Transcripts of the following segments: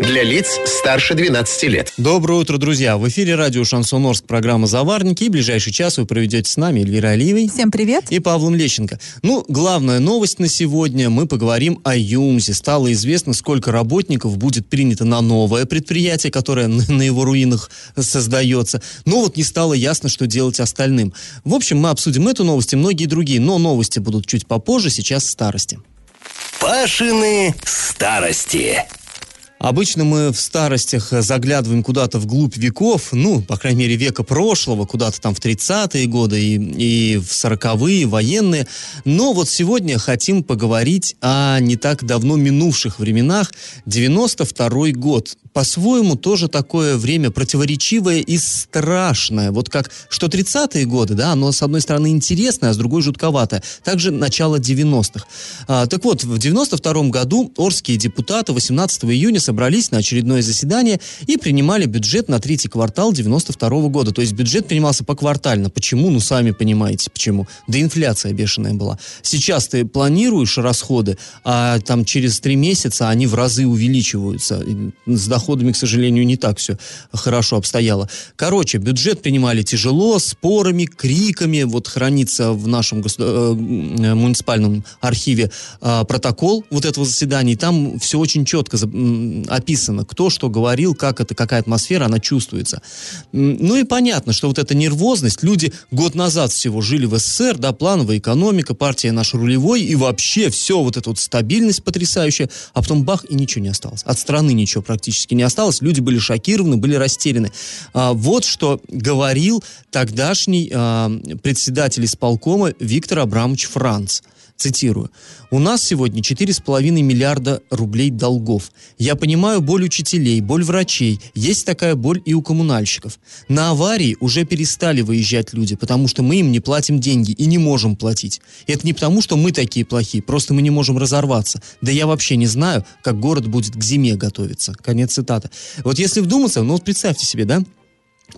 Для лиц старше 12 лет. Доброе утро, друзья! В эфире радио «Шансон Орск» программа «Заварники». И ближайший час вы проведете с нами Эльвира Алиевой. Всем привет! И Павлом Лещенко. Ну, главная новость на сегодня. Мы поговорим о ЮМСе. Стало известно, сколько работников будет принято на новое предприятие, которое на его руинах создается. Но вот не стало ясно, что делать остальным. В общем, мы обсудим эту новость и многие другие. Но новости будут чуть попозже, сейчас старости. Пашины старости. Обычно мы в старостях заглядываем куда-то вглубь веков, ну, по крайней мере, века прошлого, куда-то там в 30-е годы и, и в 40-е, военные. Но вот сегодня хотим поговорить о не так давно минувших временах. 92-й год по-своему тоже такое время противоречивое и страшное. Вот как, что 30-е годы, да, оно с одной стороны интересное, а с другой жутковатое. Также начало 90-х. А, так вот, в 92-м году орские депутаты 18 июня собрались на очередное заседание и принимали бюджет на третий квартал 92 -го года. То есть бюджет принимался поквартально. Почему? Ну, сами понимаете, почему. Да инфляция бешеная была. Сейчас ты планируешь расходы, а там через три месяца они в разы увеличиваются. С доходами, к сожалению, не так все хорошо обстояло. Короче, бюджет принимали тяжело, спорами, криками. Вот хранится в нашем государ... Э, муниципальном архиве э, протокол вот этого заседания. И там все очень четко описано, кто что говорил, как это, какая атмосфера, она чувствуется. Ну и понятно, что вот эта нервозность, люди год назад всего жили в СССР, да, плановая экономика, партия наш рулевой, и вообще все, вот эта вот стабильность потрясающая, а потом бах, и ничего не осталось. От страны ничего практически не осталось, люди были шокированы, были растеряны. А, вот что говорил тогдашний а, председатель исполкома Виктор Абрамович Франц. Цитирую. «У нас сегодня 4,5 миллиарда рублей долгов. Я понимаю боль учителей, боль врачей. Есть такая боль и у коммунальщиков. На аварии уже перестали выезжать люди, потому что мы им не платим деньги и не можем платить. Это не потому, что мы такие плохие, просто мы не можем разорваться. Да я вообще не знаю, как город будет к зиме готовиться». Конец цитаты. Вот если вдуматься, ну вот представьте себе, да,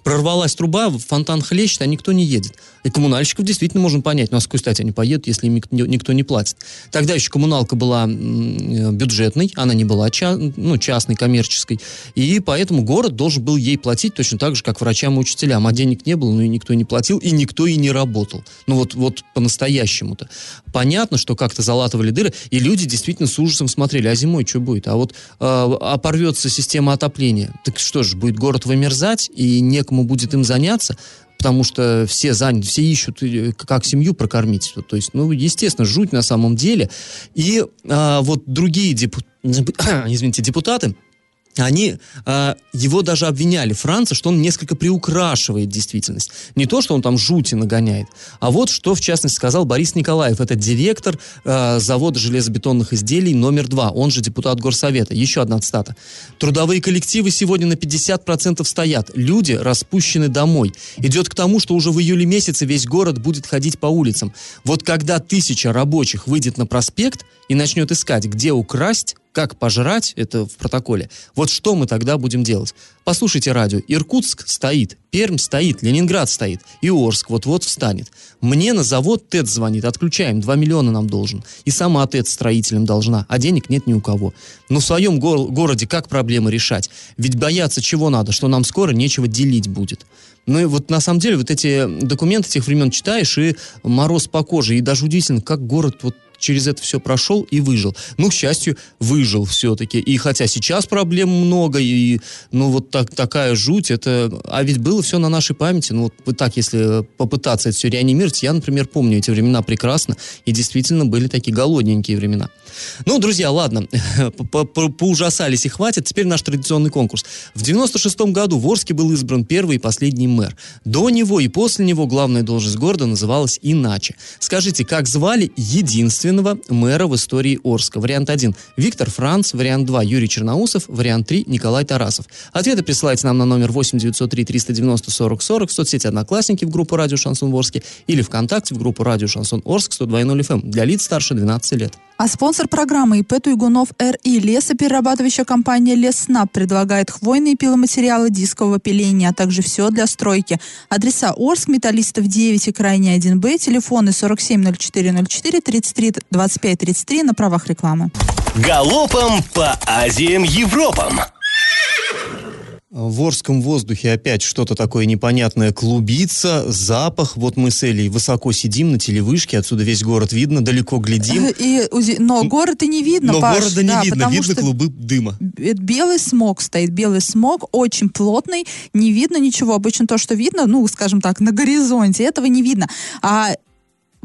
прорвалась труба, фонтан хлещет, а никто не едет. И коммунальщиков действительно можно понять. Ну, а с какой стати они поедут, если им никто не платит? Тогда еще коммуналка была бюджетной, она не была ча ну, частной, коммерческой. И поэтому город должен был ей платить точно так же, как врачам и учителям. А денег не было, ну и никто не платил, и никто и не работал. Ну вот, вот по-настоящему-то. Понятно, что как-то залатывали дыры, и люди действительно с ужасом смотрели, а зимой что будет? А вот э, а порвется система отопления. Так что же, будет город вымерзать, и некому будет им заняться? Потому что все заняты, все ищут, э, как семью прокормить. То есть, ну, естественно, жуть на самом деле. И а, вот другие депу... извините, депутаты, они э, его даже обвиняли, Франца, что он несколько приукрашивает действительность. Не то, что он там жути нагоняет, а вот что, в частности, сказал Борис Николаев. Это директор э, завода железобетонных изделий номер два, он же депутат Горсовета. Еще одна цитата. Трудовые коллективы сегодня на 50% стоят. Люди распущены домой. Идет к тому, что уже в июле месяце весь город будет ходить по улицам. Вот когда тысяча рабочих выйдет на проспект и начнет искать, где украсть, как пожрать, это в протоколе. Вот что мы тогда будем делать? Послушайте радио. Иркутск стоит, Пермь стоит, Ленинград стоит, и Орск вот-вот встанет. Мне на завод ТЭЦ звонит, отключаем, 2 миллиона нам должен. И сама ТЭЦ строителям должна, а денег нет ни у кого. Но в своем го- городе как проблемы решать? Ведь бояться чего надо, что нам скоро нечего делить будет. Ну и вот на самом деле вот эти документы тех времен читаешь, и мороз по коже, и даже удивительно, как город вот через это все прошел и выжил. Ну, к счастью, выжил все-таки. И хотя сейчас проблем много, и ну вот так, такая жуть, это... А ведь было все на нашей памяти. Ну, вот так, если попытаться это все реанимировать, я, например, помню эти времена прекрасно, и действительно были такие голодненькие времена. Ну, друзья, ладно, поужасались и хватит. Теперь наш традиционный конкурс. В 96-м году в Орске был избран первый и последний мэр. До него и после него главная должность города называлась иначе. Скажите, как звали единственного мэра в истории Орска? Вариант 1 – Виктор Франц, вариант 2 – Юрий Черноусов, вариант 3 – Николай Тарасов. Ответы присылайте нам на номер 8 903 390 40 40 в соцсети «Одноклассники» в группу «Радио Шансон Орске» или ВКонтакте в группу «Радио Шансон Орск» 102.0 FM для лиц старше 12 лет. А спонсор программы ИП Туйгунов РИ лесоперерабатывающая компания Леснаб предлагает хвойные пиломатериалы дискового пиления, а также все для стройки. Адреса Орск, Металлистов 9 и Крайний 1Б, телефоны 470404 33 25 33 на правах рекламы. Галопом по Азиям Европам! В Орском воздухе опять что-то такое непонятное клубится, запах. Вот мы с Элей высоко сидим на телевышке, отсюда весь город видно, далеко глядим. И, но город и не видно, Но Паш, города не да, видно, видно клубы дыма. белый смог стоит, белый смог, очень плотный, не видно ничего. Обычно то, что видно, ну, скажем так, на горизонте, этого не видно. А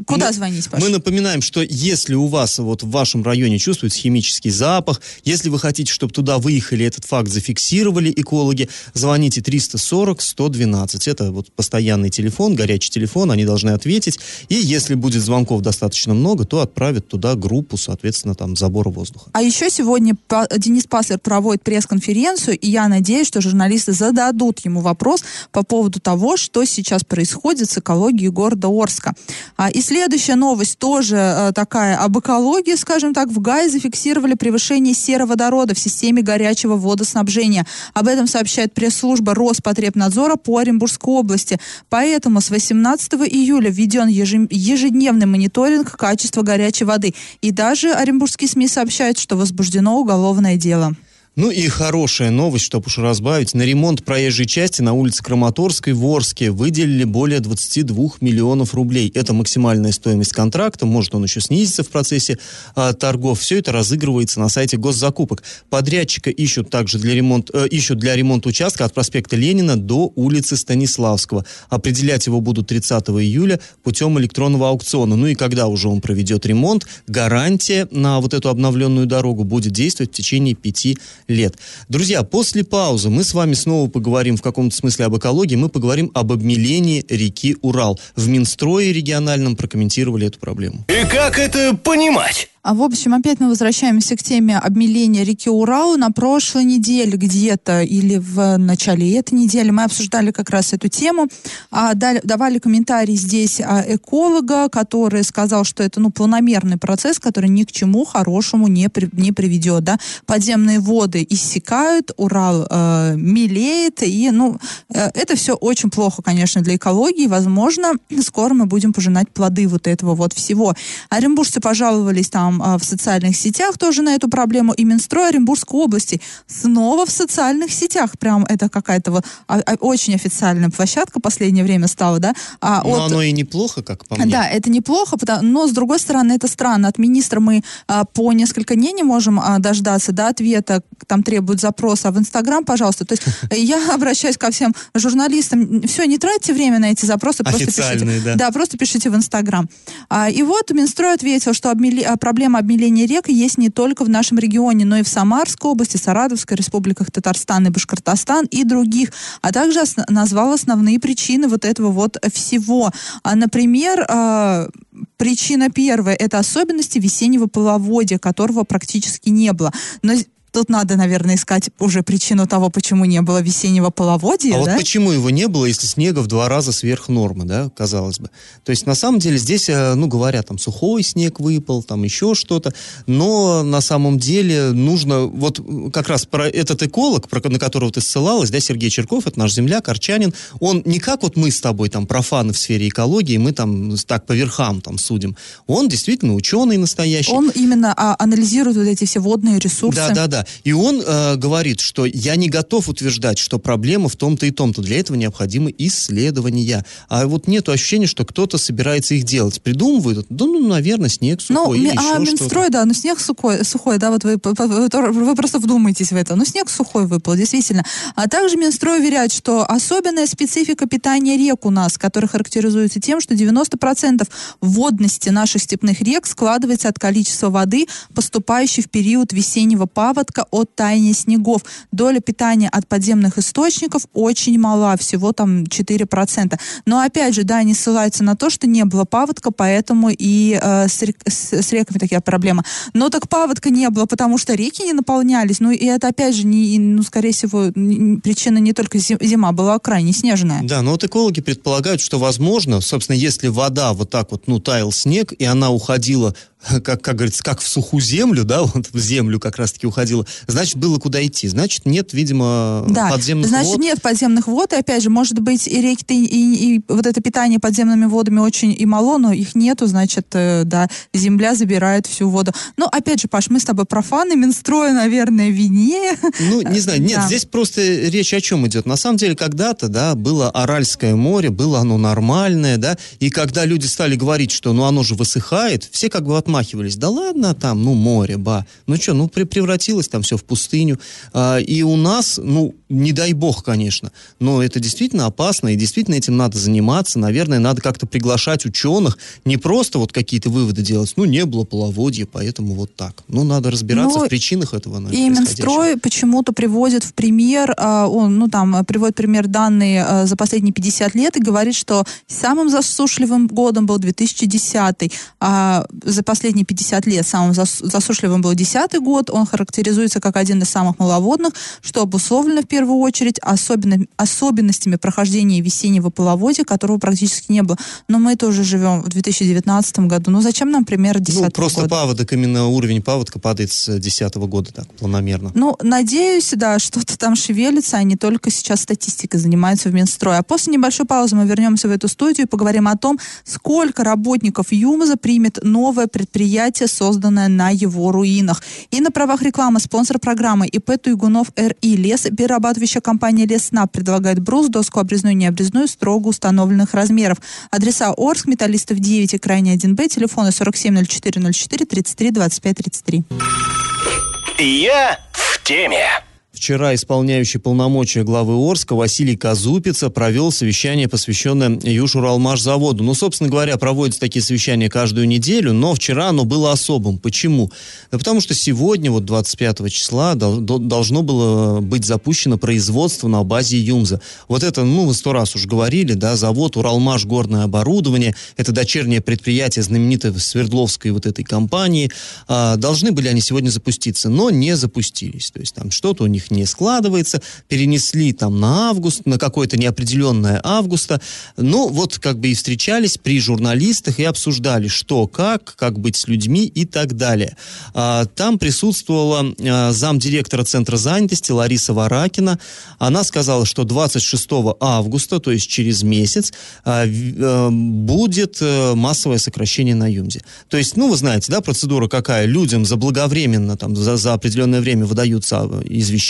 куда Мы- звонить, Паш? Мы напоминаем, что если у вас вот в вашем районе чувствуется химический запах, если вы хотите, чтобы туда выехали, этот факт зафиксировали экологи, звоните 340-112. Это вот постоянный телефон, горячий телефон, они должны ответить. И если будет звонков достаточно много, то отправят туда группу, соответственно, там забора воздуха. А еще сегодня Денис Паслер проводит пресс-конференцию, и я надеюсь, что журналисты зададут ему вопрос по поводу того, что сейчас происходит с экологией города Орска. А, И следующая новость тоже э, такая об экологии, скажем так. В ГАИ зафиксировали превышение сероводорода в системе горячего водоснабжения. Об этом сообщает пресс-служба Роспотребнадзора по Оренбургской области. Поэтому с 18 июля введен ежедневный мониторинг качества горячей воды. И даже оренбургские СМИ сообщают, что возбуждено уголовное дело. Ну и хорошая новость, чтобы уж разбавить. На ремонт проезжей части на улице Краматорской в Орске выделили более 22 миллионов рублей. Это максимальная стоимость контракта. Может, он еще снизится в процессе а, торгов. Все это разыгрывается на сайте госзакупок. Подрядчика ищут также для ремонта, э, ищут для ремонта участка от проспекта Ленина до улицы Станиславского. Определять его будут 30 июля путем электронного аукциона. Ну и когда уже он проведет ремонт, гарантия на вот эту обновленную дорогу будет действовать в течение пяти лет. Друзья, после паузы мы с вами снова поговорим в каком-то смысле об экологии. Мы поговорим об обмелении реки Урал. В Минстрое региональном прокомментировали эту проблему. И как это понимать? А в общем, опять мы возвращаемся к теме обмеления реки Урал. На прошлой неделе где-то или в начале этой недели мы обсуждали как раз эту тему. А, давали комментарий здесь а, эколога, который сказал, что это ну, планомерный процесс, который ни к чему хорошему не, при- не приведет. Да? Подземные воды иссякают, Урал э, мелеет, и ну, э, это все очень плохо, конечно, для экологии. Возможно, скоро мы будем пожинать плоды вот этого вот всего. Оренбуржцы пожаловались там а, в социальных сетях тоже на эту проблему, и Минстрой Оренбургской области снова в социальных сетях. Прям это какая-то вот а, а, очень официальная площадка в последнее время стала, да? А, Но от- оно и неплохо, как по мне. да, это неплохо, потому- но с другой стороны это странно. От министра мы а, по несколько дней не можем а, дождаться до ответа, там требуют запроса, в Инстаграм, пожалуйста. То есть я обращаюсь ко всем журналистам, все, не тратьте время на эти запросы, просто пишите. да. просто пишите в Инстаграм. А, и вот Минстрой ответил, что обмели- а, проблема обмеления рек есть не только в нашем регионе, но и в Самарской области, Саратовской республиках Татарстан и Башкортостан и других, а также ос- назвал основные причины вот этого вот всего. А, например, а, причина первая – это особенности весеннего половодья, которого практически не было. Но Тут надо, наверное, искать уже причину того, почему не было весеннего половодья, А да? вот почему его не было, если снега в два раза сверх нормы, да, казалось бы. То есть, на самом деле, здесь, э, ну, говорят, там, сухой снег выпал, там, еще что-то, но на самом деле нужно, вот как раз про этот эколог, про, на которого ты ссылалась, да, Сергей Черков, это наш земляк, арчанин, он не как вот мы с тобой, там, профаны в сфере экологии, мы там так по верхам там судим. Он действительно ученый настоящий. Он именно а, анализирует вот эти все водные ресурсы. Да, да, да. И он э, говорит, что я не готов утверждать, что проблема в том-то и том-то. Для этого необходимы исследования. А вот нет ощущения, что кто-то собирается их делать. Придумывают, да, ну, наверное, снег Ну, сухой ми- а Минстрой, да, ну снег сухой, сухой, да, вот вы, вы, вы просто вдумайтесь в это. Ну, снег сухой выпал, действительно. А также Минстрой уверяет, что особенная специфика питания рек у нас, которая характеризуется тем, что 90% водности наших степных рек складывается от количества воды, поступающей в период весеннего паводка от таяния снегов. Доля питания от подземных источников очень мала, всего там 4%. Но опять же, да, они ссылаются на то, что не было паводка, поэтому и э, с, рек- с- с реками такая проблема. Но так паводка не было, потому что реки не наполнялись. Ну и это опять же, не, ну, скорее всего, причина не только зи- зима была крайне снежная. Да, но вот экологи предполагают, что возможно, собственно, если вода вот так вот, ну, таял снег, и она уходила как, как говорится, как в сухую землю, да, вот в землю как раз-таки уходила, значит, было куда идти. Значит, нет, видимо, да. подземных значит, вод. нет подземных вод, и опять же, может быть, и реки, и, и, и вот это питание подземными водами очень и мало, но их нету, значит, э, да, земля забирает всю воду. Но, опять же, Паш, мы с тобой профаны, Минстрою, наверное, вине. Ну, не знаю, нет, Да. здесь просто речь о чем идет. На самом деле, когда-то, да, было Аральское море, было оно нормальное, да, и когда люди стали говорить, что, ну, оно же высыхает, все как бы отмахивались. Да ладно там, ну, море, ба. Ну, что, ну, превратилось там все в пустыню. А, и у нас, ну, не дай бог, конечно, но это действительно опасно, и действительно этим надо заниматься. Наверное, надо как-то приглашать ученых, не просто вот какие-то выводы делать. Ну, не было половодья, поэтому вот так. Ну, надо разбираться Ну, в причинах этого. И. Минстрой почему-то приводит в пример, а, он, ну там, приводит пример данные а, за последние 50 лет и говорит, что самым засушливым годом был 2010, а за последние 50 лет самым зас- засушливым был 2010 год. Он характеризуется как один из самых маловодных, что обусловлено в первую очередь особенно, особенностями прохождения весеннего половодья, которого практически не было. Но мы тоже живем в 2019 году. Ну зачем нам пример 2010 Ну, просто года? паводок, именно уровень паводка падает с 2010 года так планомерно. Ну, надеюсь, да, что-то там шевелится, а не только сейчас статистикой занимается в Минстрое. А после небольшой паузы мы вернемся в эту студию и поговорим о том, сколько работников ЮМЗа примет новое предприятие, созданное на его руинах. И на правах рекламы спонсор программы ИП Туйгунов РИ Лес, перерабатывающая компания Леснаб предлагает брус, доску обрезную и необрезную строго установленных размеров. Адреса Орск, Металлистов 9 и Крайний 1Б, телефоны 470404 33 25 33. Я в теме. Вчера исполняющий полномочия главы Орска Василий Казупица провел совещание, посвященное Южуралмаш-заводу. Ну, собственно говоря, проводятся такие совещания каждую неделю, но вчера оно было особым. Почему? Да потому что сегодня, вот 25 числа, дол- до- должно было быть запущено производство на базе ЮМЗа. Вот это, ну, вы сто раз уже говорили, да, завод Уралмаш горное оборудование, это дочернее предприятие знаменитой Свердловской вот этой компании. А, должны были они сегодня запуститься, но не запустились. То есть там что-то у них не складывается, перенесли там на август, на какое-то неопределенное августа. Ну, вот как бы и встречались при журналистах и обсуждали, что, как, как быть с людьми и так далее. А, там присутствовала а, замдиректора Центра занятости Лариса Варакина. Она сказала, что 26 августа, то есть через месяц, а, будет э, массовое сокращение на ЮМЗе. То есть, ну, вы знаете, да, процедура какая? Людям заблаговременно, там, за, за определенное время выдаются э,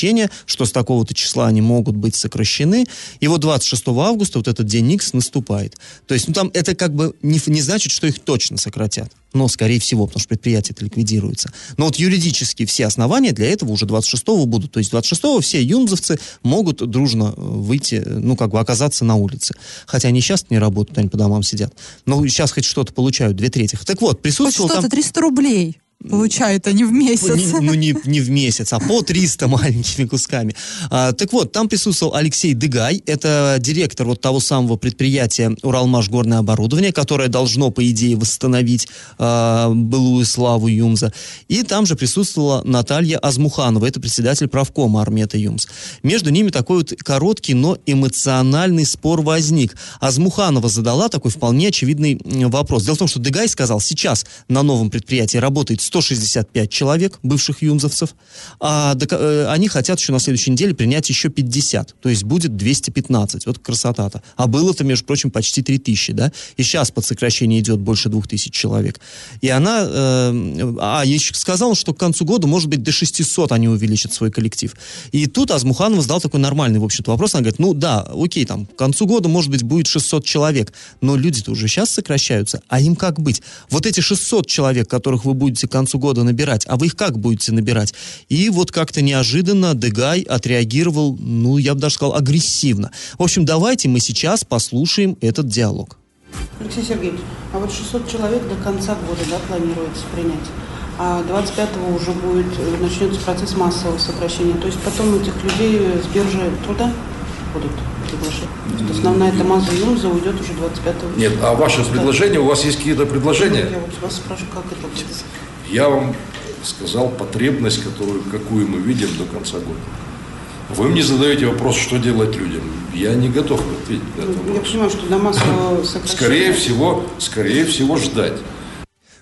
извещения, что с такого-то числа они могут быть сокращены. И вот 26 августа вот этот день Икс наступает. То есть, ну, там это как бы не, не значит, что их точно сократят. Но, скорее всего, потому что предприятие это ликвидируется. Но вот юридически все основания для этого уже 26-го будут. То есть 26-го все юмзовцы могут дружно э, выйти, э, ну, как бы оказаться на улице. Хотя они сейчас не работают, они по домам сидят. Но сейчас хоть что-то получают, две трети. Так вот, Хоть присутствовал что-то там... 300 рублей получают они в месяц. Ну, не, ну, не, не в месяц, а по 300 маленькими кусками. А, так вот, там присутствовал Алексей Дыгай, это директор вот того самого предприятия Уралмаш горное оборудование, которое должно, по идее, восстановить а, былую славу ЮМЗа. И там же присутствовала Наталья Азмуханова, это председатель правкома Армета ЮМЗ. Между ними такой вот короткий, но эмоциональный спор возник. Азмуханова задала такой вполне очевидный вопрос. Дело в том, что Дыгай сказал, сейчас на новом предприятии работает 165 человек, бывших юмзовцев, а э, они хотят еще на следующей неделе принять еще 50, то есть будет 215. Вот красота-то. А было-то, между прочим, почти 3000, да? И сейчас под сокращение идет больше 2000 человек. И она, э, а еще сказала, что к концу года, может быть, до 600 они увеличат свой коллектив. И тут Азмуханова задал такой нормальный, в общем-то, вопрос. Она говорит, ну да, окей, там, к концу года, может быть, будет 600 человек, но люди-то уже сейчас сокращаются, а им как быть? Вот эти 600 человек, которых вы будете концу года набирать, а вы их как будете набирать? И вот как-то неожиданно Дегай отреагировал, ну, я бы даже сказал, агрессивно. В общем, давайте мы сейчас послушаем этот диалог. Алексей Сергеевич, а вот 600 человек до конца года да, планируется принять, а 25-го уже будет, э, начнется процесс массового сокращения. То есть потом этих людей с биржи труда будут приглашать. То есть основная эта масса Юмза уйдет уже 25-го. Нет, а ваше предложение, у вас есть какие-то Я предложения? вот вас спрашиваю, как это будет. Я вам сказал потребность, которую, какую мы видим до конца года. Вы мне задаете вопрос, что делать людям. Я не готов ответить на этот Ну, Я вопрос. понимаю, что до массового сокращения... Скорее всего, скорее всего ждать.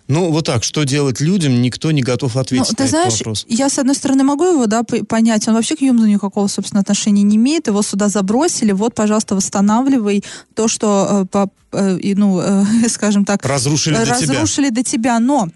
Ну, вот так, что делать людям, никто не готов ответить ну, ты на знаешь, этот вопрос. я, с одной стороны, могу его, да, понять. Он вообще к Юмзу никакого, собственно, отношения не имеет. Его сюда забросили. Вот, пожалуйста, восстанавливай то, что, э, по- э, ну, э, скажем так, Разрушили до тебя. разрушили до тебя. Но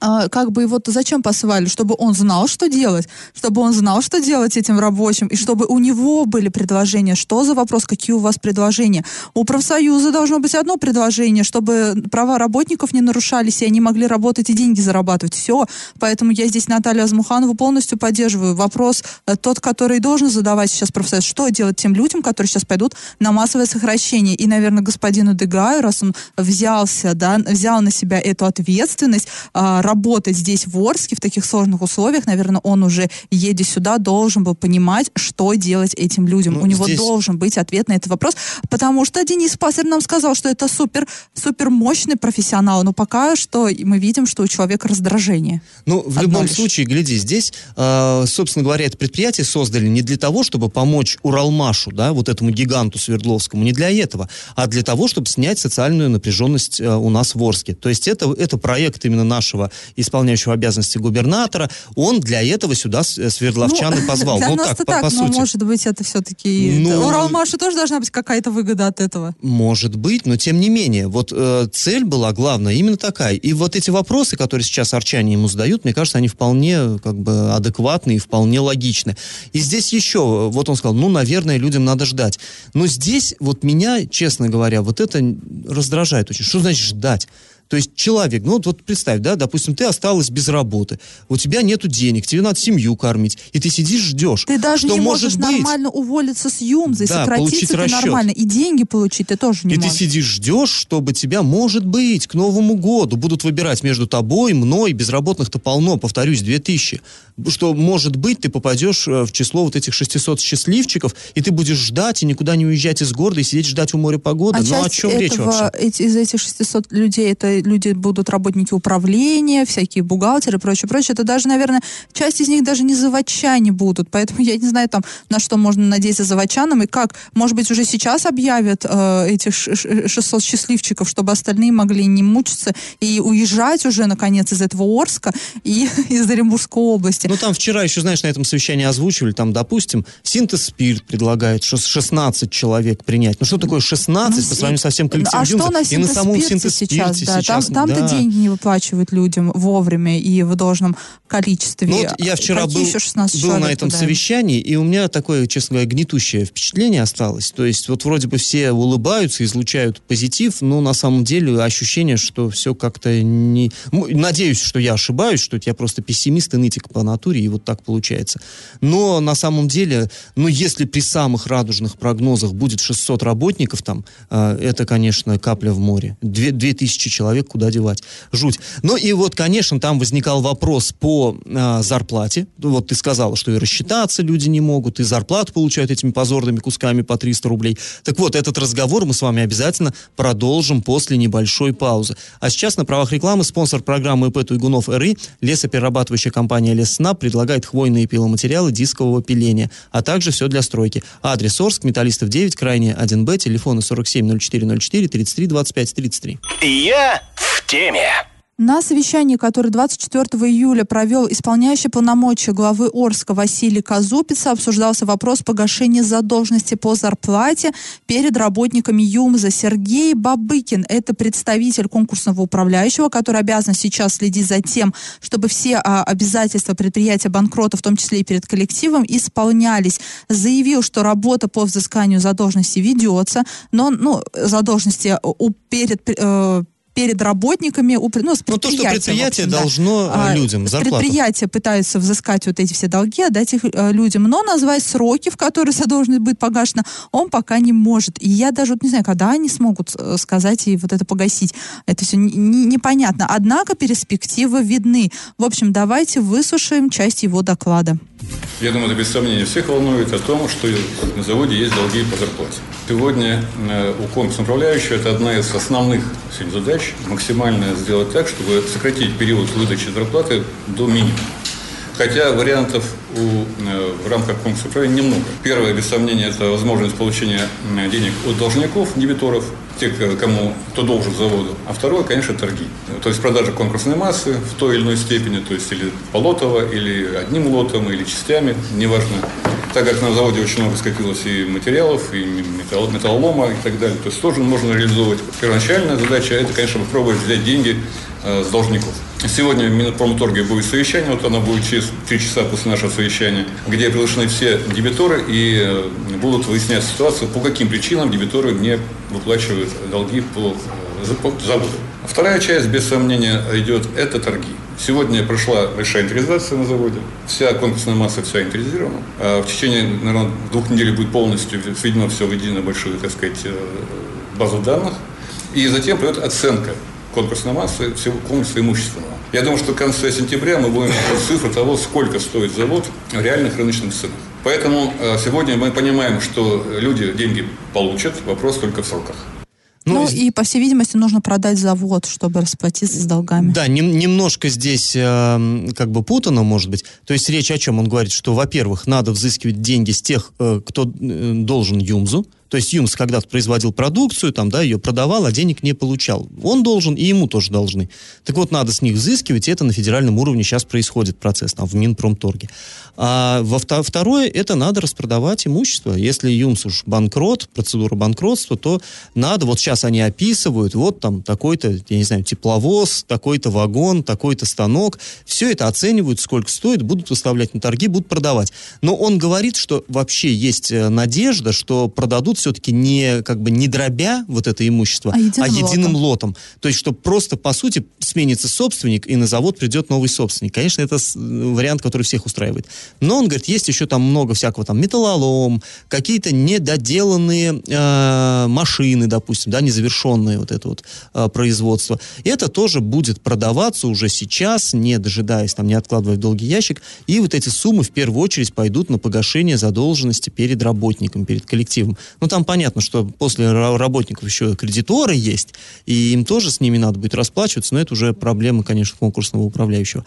как бы его зачем посылали? Чтобы он знал, что делать, чтобы он знал, что делать этим рабочим, и чтобы у него были предложения. Что за вопрос, какие у вас предложения? У профсоюза должно быть одно предложение, чтобы права работников не нарушались, и они могли работать и деньги зарабатывать. Все. Поэтому я здесь Наталью Азмуханову полностью поддерживаю. Вопрос э, тот, который должен задавать сейчас профсоюз, что делать тем людям, которые сейчас пойдут на массовое сокращение. И, наверное, господину Дегаю, раз он взялся, да, взял на себя эту ответственность, а, работать здесь в Орске в таких сложных условиях, наверное, он уже, едя сюда, должен был понимать, что делать этим людям. Ну, У него здесь- должен быть ответ на этот вопрос, потому что Денис Пасарь нам сказал, что это супер, супер мощный профессионал, но пока что мы видим, что у человека раздражение. Ну, в Одно любом лишь. случае, гляди, здесь, э, собственно говоря, это предприятие создали не для того, чтобы помочь Уралмашу, да, вот этому гиганту Свердловскому, не для этого, а для того, чтобы снять социальную напряженность э, у нас в Орске. То есть это, это проект именно нашего исполняющего обязанности губернатора. Он для этого сюда э, свердловчан и позвал. Для ну, нас-то так, по, так, по но сути. может быть это все-таки... Ну- Уралмашу тоже должна быть какая-то выгода от этого. Может быть, но тем не менее, вот э, цель была главная именно такая. И вот эти вопросы, которые сейчас арчане ему задают, мне кажется, они вполне как бы адекватны и вполне логичны. И здесь еще, вот он сказал, ну, наверное, людям надо ждать. Но здесь вот меня, честно говоря, вот это раздражает очень. Что значит ждать? То есть человек, ну вот, вот представь, да, допустим, ты осталась без работы, у тебя нету денег, тебе надо семью кормить, и ты сидишь, ждешь. Ты даже что не может можешь быть, нормально уволиться с Юмзой, Да, сократиться получить ты расчет. нормально, и деньги получить ты тоже не и можешь. ты сидишь, ждешь, чтобы тебя, может быть, к Новому году будут выбирать между тобой, мной, безработных-то полно, повторюсь, 2000. Что, может быть, ты попадешь э, в число вот этих 600 счастливчиков, и ты будешь ждать и никуда не уезжать из города и сидеть ждать у моря погоды. А ну, о часть чем речь этого, вообще? эти- из этих 600 людей, это люди будут работники управления, всякие бухгалтеры и прочее, прочее. Это даже, наверное, часть из них даже не заводчане будут. Поэтому я не знаю, там, на что можно надеяться заводчанам и как. Может быть, уже сейчас объявят э, этих ш- ш- 600 счастливчиков, чтобы остальные могли не мучиться и уезжать уже, наконец, из этого Орска и из Оренбургской области. Ну, там вчера еще, знаешь, на этом совещании озвучивали, там, допустим, синтез спирт предлагает шо- 16 человек принять. Ну, что такое 16 Ну, по сравнению со всем коллективом А что на И на самом синтез-спирте синтез-спирте сейчас? Да, сейчас, там, там-то да. деньги не выплачивают людям вовремя и в должном количестве. Ну, вот я вчера Какие был, еще 16 был на человек этом туда? совещании, и у меня такое, честно говоря, гнетущее впечатление осталось. То есть вот вроде бы все улыбаются, излучают позитив, но на самом деле ощущение, что все как-то не... М, Надеюсь, что я ошибаюсь, что я просто пессимист и нытик по натуре, и вот так получается. Но на самом деле, ну, если при самых радужных прогнозах будет 600 работников там, э, это, конечно, капля в море. Две, две тысячи человек куда девать? Жуть. Ну и вот, конечно, там возникал вопрос по э, зарплате. Вот ты сказала, что и рассчитаться люди не могут, и зарплату получают этими позорными кусками по 300 рублей. Так вот, этот разговор мы с вами обязательно продолжим после небольшой паузы. А сейчас на правах рекламы спонсор программы ИП Туйгунов РИ, лесоперерабатывающая компания Леснаб предлагает хвойные пиломатериалы дискового пиления, а также все для стройки. Адрес Орск, Металлистов 9, крайне 1Б, телефоны 47 0404 33 25 33. Я в теме. На совещании, которое 24 июля провел исполняющий полномочия главы Орска Василий Казупица, обсуждался вопрос погашения задолженности по зарплате перед работниками ЮМЗа. Сергей Бабыкин – это представитель конкурсного управляющего, который обязан сейчас следить за тем, чтобы все а, обязательства предприятия банкрота, в том числе и перед коллективом, исполнялись. Заявил, что работа по взысканию задолженности ведется, но ну, задолженности у, перед э, перед работниками, ну, с Ну, то, что предприятие общем, да. должно э, А, людям зарплату. Предприятия пытаются взыскать вот эти все долги, отдать их э, людям, но назвать сроки, в которые задолженность будет погашена, он пока не может. И я даже вот не знаю, когда они смогут э, сказать и вот это погасить. Это все не- не- непонятно. Однако перспективы видны. В общем, давайте выслушаем часть его доклада. Я думаю, это без сомнения всех волнует о том, что на заводе есть долги по зарплате. Сегодня э, у конкурсного управляющего это одна из основных задач максимально сделать так, чтобы сократить период выдачи зарплаты до минимума. Хотя вариантов у, э, в рамках конкурса управления немного. Первое, без сомнения, это возможность получения денег от должников, дебиторов, тех, кому кто должен заводу. А второе, конечно, торги. То есть продажа конкурсной массы в той или иной степени, то есть или полотово, или одним лотом, или частями, неважно. Так как на заводе очень много скопилось и материалов, и металл, металлолома и так далее, то есть тоже можно реализовывать. Первоначальная задача – это, конечно, попробовать взять деньги э, с должников. Сегодня в Минпромторге будет совещание, вот оно будет через три часа после нашего совещания, где приглашены все дебиторы и э, будут выяснять ситуацию, по каким причинам дебиторы не выплачивают долги по, э, по заводу. Вторая часть, без сомнения, идет – это торги. Сегодня прошла большая инвентаризация на заводе. Вся конкурсная масса вся инвентаризирована. А в течение, наверное, двух недель будет полностью сведено все в единую большую, так сказать, э, базу данных. И затем придет оценка конкурсной массы всего комплекса имущественного. Я думаю, что в конце сентября мы будем цифры того, сколько стоит завод в реальных рыночных ценах. Поэтому э, сегодня мы понимаем, что люди деньги получат, вопрос только в сроках. Ну, ну и, по всей видимости, нужно продать завод, чтобы расплатиться с долгами. Да, не, немножко здесь э, как бы путано, может быть. То есть речь о чем? Он говорит, что, во-первых, надо взыскивать деньги с тех, э, кто э, должен ЮМЗу, то есть Юмс когда-то производил продукцию, там, да, ее продавал, а денег не получал. Он должен, и ему тоже должны. Так вот, надо с них взыскивать, и это на федеральном уровне сейчас происходит процесс, там, в Минпромторге. А во второе, это надо распродавать имущество. Если Юмс уж банкрот, процедура банкротства, то надо, вот сейчас они описывают, вот там такой-то, я не знаю, тепловоз, такой-то вагон, такой-то станок, все это оценивают, сколько стоит, будут выставлять на торги, будут продавать. Но он говорит, что вообще есть э, надежда, что продадут идут все-таки не как бы не дробя вот это имущество, а единым, а единым лотом. лотом. То есть, что просто, по сути, сменится собственник, и на завод придет новый собственник. Конечно, это вариант, который всех устраивает. Но он говорит, есть еще там много всякого там металлолом, какие-то недоделанные э, машины, допустим, да, незавершенные вот это вот э, производство. И это тоже будет продаваться уже сейчас, не дожидаясь, там, не откладывая в долгий ящик. И вот эти суммы в первую очередь пойдут на погашение задолженности перед работником, перед коллективом. Ну, там понятно, что после работников еще кредиторы есть, и им тоже с ними надо будет расплачиваться, но это уже проблема, конечно, конкурсного управляющего.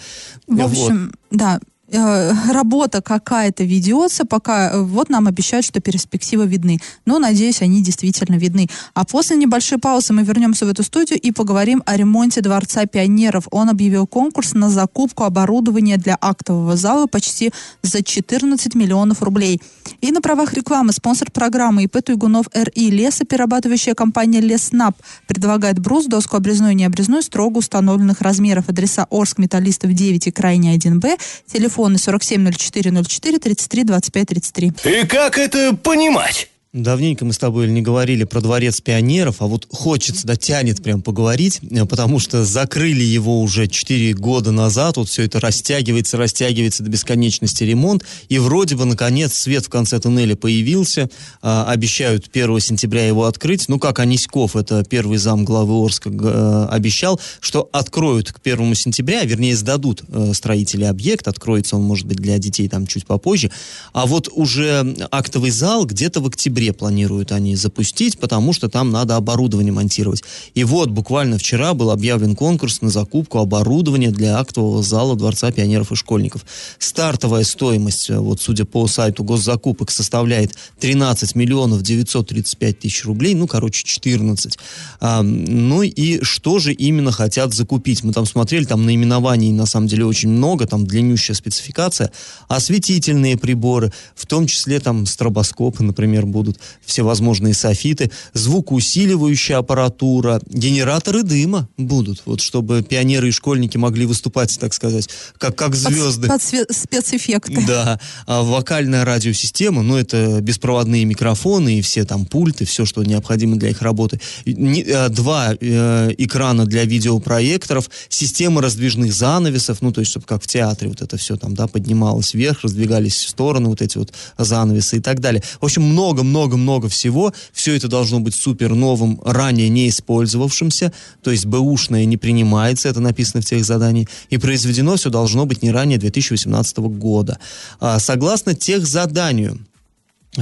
В общем, вот. да, работа какая-то ведется, пока э, вот нам обещают, что перспективы видны. Но, надеюсь, они действительно видны. А после небольшой паузы мы вернемся в эту студию и поговорим о ремонте Дворца пионеров. Он объявил конкурс на закупку оборудования для актового зала почти за 14 миллионов рублей. И на правах рекламы спонсор программы ИП Туйгунов РИ лесоперерабатывающая компания Леснап предлагает брус, доску обрезную и необрезную строго установленных размеров. Адреса Орск, Металлистов 9 и Крайне 1Б. Телефон телефоны 470404 33 25 33. И как это понимать? Давненько мы с тобой не говорили про дворец пионеров, а вот хочется, да тянет прям поговорить, э, потому что закрыли его уже 4 года назад, вот все это растягивается, растягивается до бесконечности ремонт, и вроде бы, наконец, свет в конце туннеля появился, а, обещают 1 сентября его открыть, ну, как Аниськов, это первый зам главы Орска, а, обещал, что откроют к 1 сентября, вернее, сдадут а, строители объект, откроется он, может быть, для детей там чуть попозже, а вот уже актовый зал где-то в октябре октябре планируют они запустить, потому что там надо оборудование монтировать. И вот буквально вчера был объявлен конкурс на закупку оборудования для актового зала Дворца пионеров и школьников. Стартовая стоимость, э, вот судя по сайту госзакупок, составляет 13 миллионов 935 тысяч рублей, ну, короче, 14. А, ну и что же именно хотят закупить? Мы там смотрели, там наименований на самом деле очень много, там длиннющая спецификация. Осветительные приборы, в том числе там стробоскопы, например, будут будут всевозможные софиты, звукоусиливающая аппаратура, генераторы дыма будут, вот чтобы пионеры и школьники могли выступать, так сказать, как, как звезды. Под, под спецэффекты. Да. А вокальная радиосистема, ну, это беспроводные микрофоны и все там пульты, все, что необходимо для их работы. Э, два э, экрана для видеопроекторов, система раздвижных занавесов, ну, то есть, чтобы как в театре вот это все там, да, поднималось вверх, раздвигались в стороны вот эти вот занавесы и так далее. В общем, много-много много-много всего. Все это должно быть супер новым, ранее не использовавшимся. То есть бэушное не принимается, это написано в тех заданиях. И произведено все должно быть не ранее 2018 года. А, согласно тех заданию,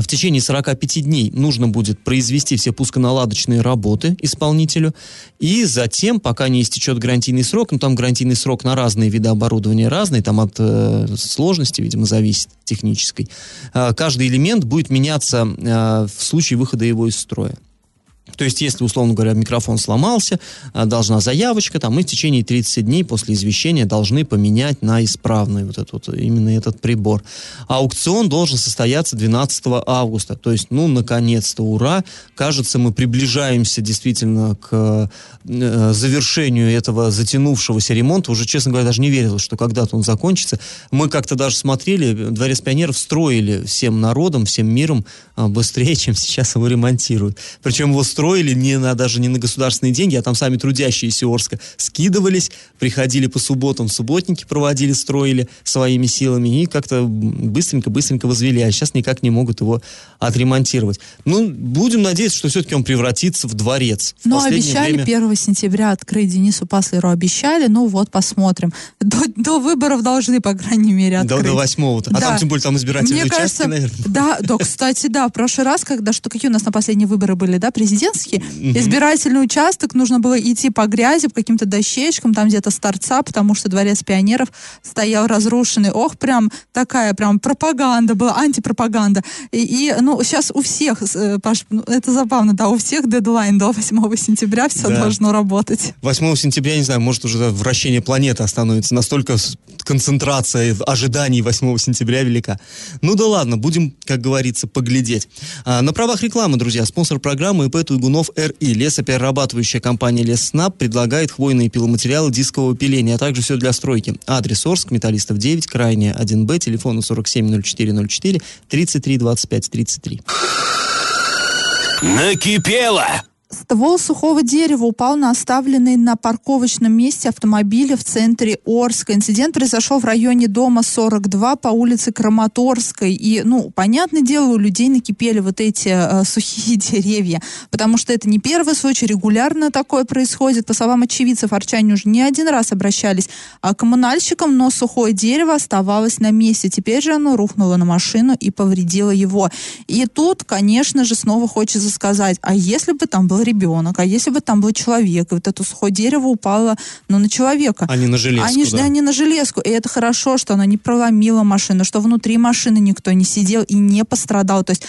в течение 45 дней нужно будет произвести все пусконаладочные работы исполнителю, и затем, пока не истечет гарантийный срок, ну там гарантийный срок на разные виды оборудования разный, там от э, сложности, видимо, зависит технической, э, каждый элемент будет меняться э, в случае выхода его из строя. То есть, если, условно говоря, микрофон сломался, а, должна заявочка, там, мы в течение 30 дней после извещения должны поменять на исправный вот этот, вот, именно этот прибор. Аукцион должен состояться 12 августа. То есть, ну, наконец-то, ура! Кажется, мы приближаемся действительно к э, завершению этого затянувшегося ремонта. Уже, честно говоря, даже не верилось, что когда-то он закончится. Мы как-то даже смотрели, Дворец пионеров строили всем народом, всем миром э, быстрее, чем сейчас его ремонтируют. Причем его строили не на, даже не на государственные деньги, а там сами трудящиеся Орска скидывались, приходили по субботам, субботники проводили, строили своими силами и как-то быстренько-быстренько возвели, а сейчас никак не могут его отремонтировать. Ну, будем надеяться, что все-таки он превратится в дворец. В ну, обещали время... 1 сентября открыть Денису Паслеру, обещали, ну вот, посмотрим. До, до выборов должны, по крайней мере, открыть. До, до 8 -го. А да. там, тем более, там избирательные Мне участки, кажется, наверное. Да, да, кстати, да, в прошлый раз, когда, что, какие у нас на последние выборы были, да, президент президентский, угу. избирательный участок нужно было идти по грязи, по каким-то дощечкам, там где-то с торца, потому что дворец пионеров стоял разрушенный. Ох, прям такая прям пропаганда была, антипропаганда. И, и ну, сейчас у всех, э, Паш, ну, это забавно, да, у всех дедлайн до 8 сентября все да. должно работать. 8 сентября, не знаю, может уже вращение планеты остановится. Настолько концентрация ожиданий 8 сентября велика. Ну да ладно, будем, как говорится, поглядеть. А, на правах рекламы, друзья, спонсор программы ИП Туйгунов РИ. Лесоперерабатывающая компания Леснаб предлагает хвойные пиломатериалы дискового пиления, а также все для стройки. Адрес Орск, Металлистов 9, крайняя 1Б, телефон 470404 33 25 33. Накипело! Ствол сухого дерева упал на оставленный на парковочном месте автомобиля в центре Орска. Инцидент произошел в районе дома 42 по улице Краматорской. И, ну, понятное дело, у людей накипели вот эти э, сухие деревья, потому что это не первый случай, регулярно такое происходит. По словам очевидцев, арчане уже не один раз обращались а, к коммунальщикам, но сухое дерево оставалось на месте. Теперь же оно рухнуло на машину и повредило его. И тут, конечно же, снова хочется сказать, а если бы там был был ребенок, а если бы там был человек, и вот это сухое дерево упало ну, на человека. А не на железку, Они, да. Не на железку. И это хорошо, что она не проломила машину, что внутри машины никто не сидел и не пострадал. То есть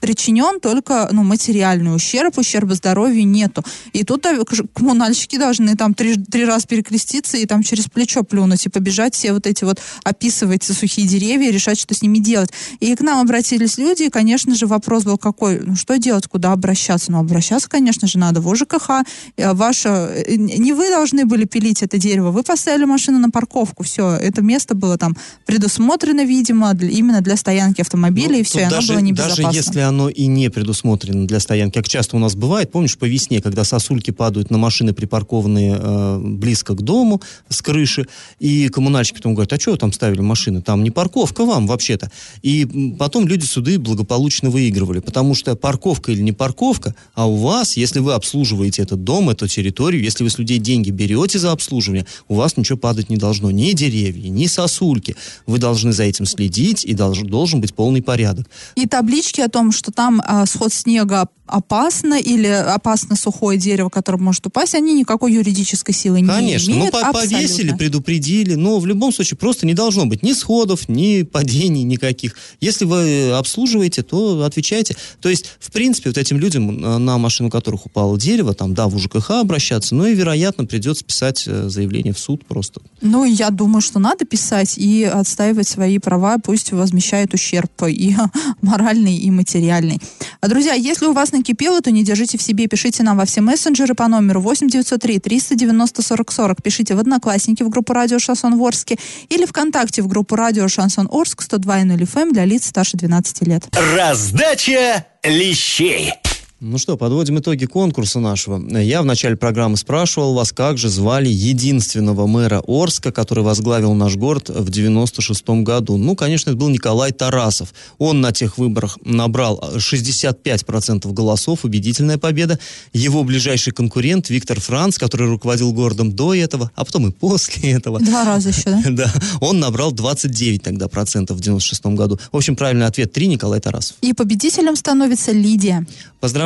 причинен только ну, материальный ущерб, ущерба здоровью нету. И тут коммунальщики должны там три, три раза перекреститься и там через плечо плюнуть и побежать все вот эти вот описывать сухие деревья и решать, что с ними делать. И к нам обратились люди, и, конечно же, вопрос был какой, ну что делать, куда обращаться? Ну, обращаться, конечно же, надо в ОЖКХ. Ваша... Э, не вы должны были пилить это дерево, вы поставили машину на парковку, все, это место было там предусмотрено, видимо, для, именно для стоянки автомобилей, ну, и все, и оно было небезопасно. Даже если оно и не предусмотрено для стоянки, как часто у нас бывает, помнишь, по весне, когда сосульки падают на машины, припаркованные э, близко к дому, с крыши, и коммунальщики потом говорят, а что вы там ставили машины? Там не парковка вам вообще-то. И потом люди суды благополучно выигрывали, потому что парковка или не парковка, а у вас если вы обслуживаете этот дом, эту территорию, если вы с людей деньги берете за обслуживание, у вас ничего падать не должно. Ни деревья, ни сосульки. Вы должны за этим следить, и должен, должен быть полный порядок. И таблички о том, что там а, сход снега опасно или опасно сухое дерево, которое может упасть, они никакой юридической силы Конечно, не ну, имеют. Конечно, ну повесили, предупредили, но в любом случае просто не должно быть ни сходов, ни падений никаких. Если вы обслуживаете, то отвечайте. То есть, в принципе, вот этим людям, на машину которых упало дерево, там, да, в УЖКХ обращаться, но и, вероятно, придется писать э, заявление в суд просто. Ну, я думаю, что надо писать и отстаивать свои права, пусть возмещает ущерб и моральный, и материальный. А, друзья, если у вас накипело, то не держите в себе, пишите нам во все мессенджеры по номеру 8903 390 40 40. Пишите в Одноклассники в группу Радио Шансон Орске или ВКонтакте в группу Радио Шансон Орск 102.0 FM для лиц старше 12 лет. Раздача лещей. Ну что, подводим итоги конкурса нашего. Я в начале программы спрашивал вас, как же звали единственного мэра Орска, который возглавил наш город в 96 году. Ну, конечно, это был Николай Тарасов. Он на тех выборах набрал 65% голосов, убедительная победа. Его ближайший конкурент Виктор Франц, который руководил городом до этого, а потом и после этого. Два раза еще, да? Да, он набрал 29 тогда процентов в 96 году. В общем, правильный ответ 3, Николай Тарасов. И победителем становится Лидия.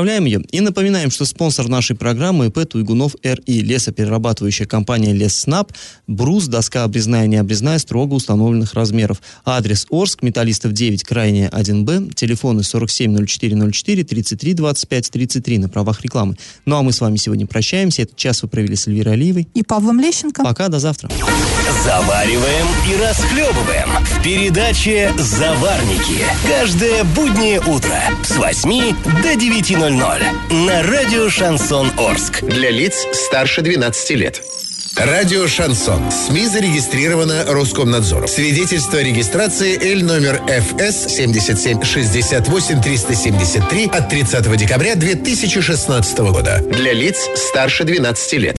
Поздравляем ее и напоминаем, что спонсор нашей программы ИП Туйгунов РИ, лесоперерабатывающая компания Лесснаб, брус, доска обрезная и необрезная строго установленных размеров. Адрес Орск, Металлистов 9, крайняя 1Б, телефоны 470404 33 25 33 на правах рекламы. Ну а мы с вами сегодня прощаемся. Этот час вы провели с Эльвирой Алиевой. И Павлом Лещенко. Пока, до завтра. Завариваем и расхлебываем в передаче «Заварники». Каждое буднее утро с 8 до 9.00 на радио «Шансон Орск». Для лиц старше 12 лет. Радио «Шансон». СМИ зарегистрировано Роскомнадзором. Свидетельство о регистрации Л номер ФС 77 68 373 от 30 декабря 2016 года. Для лиц старше 12 лет.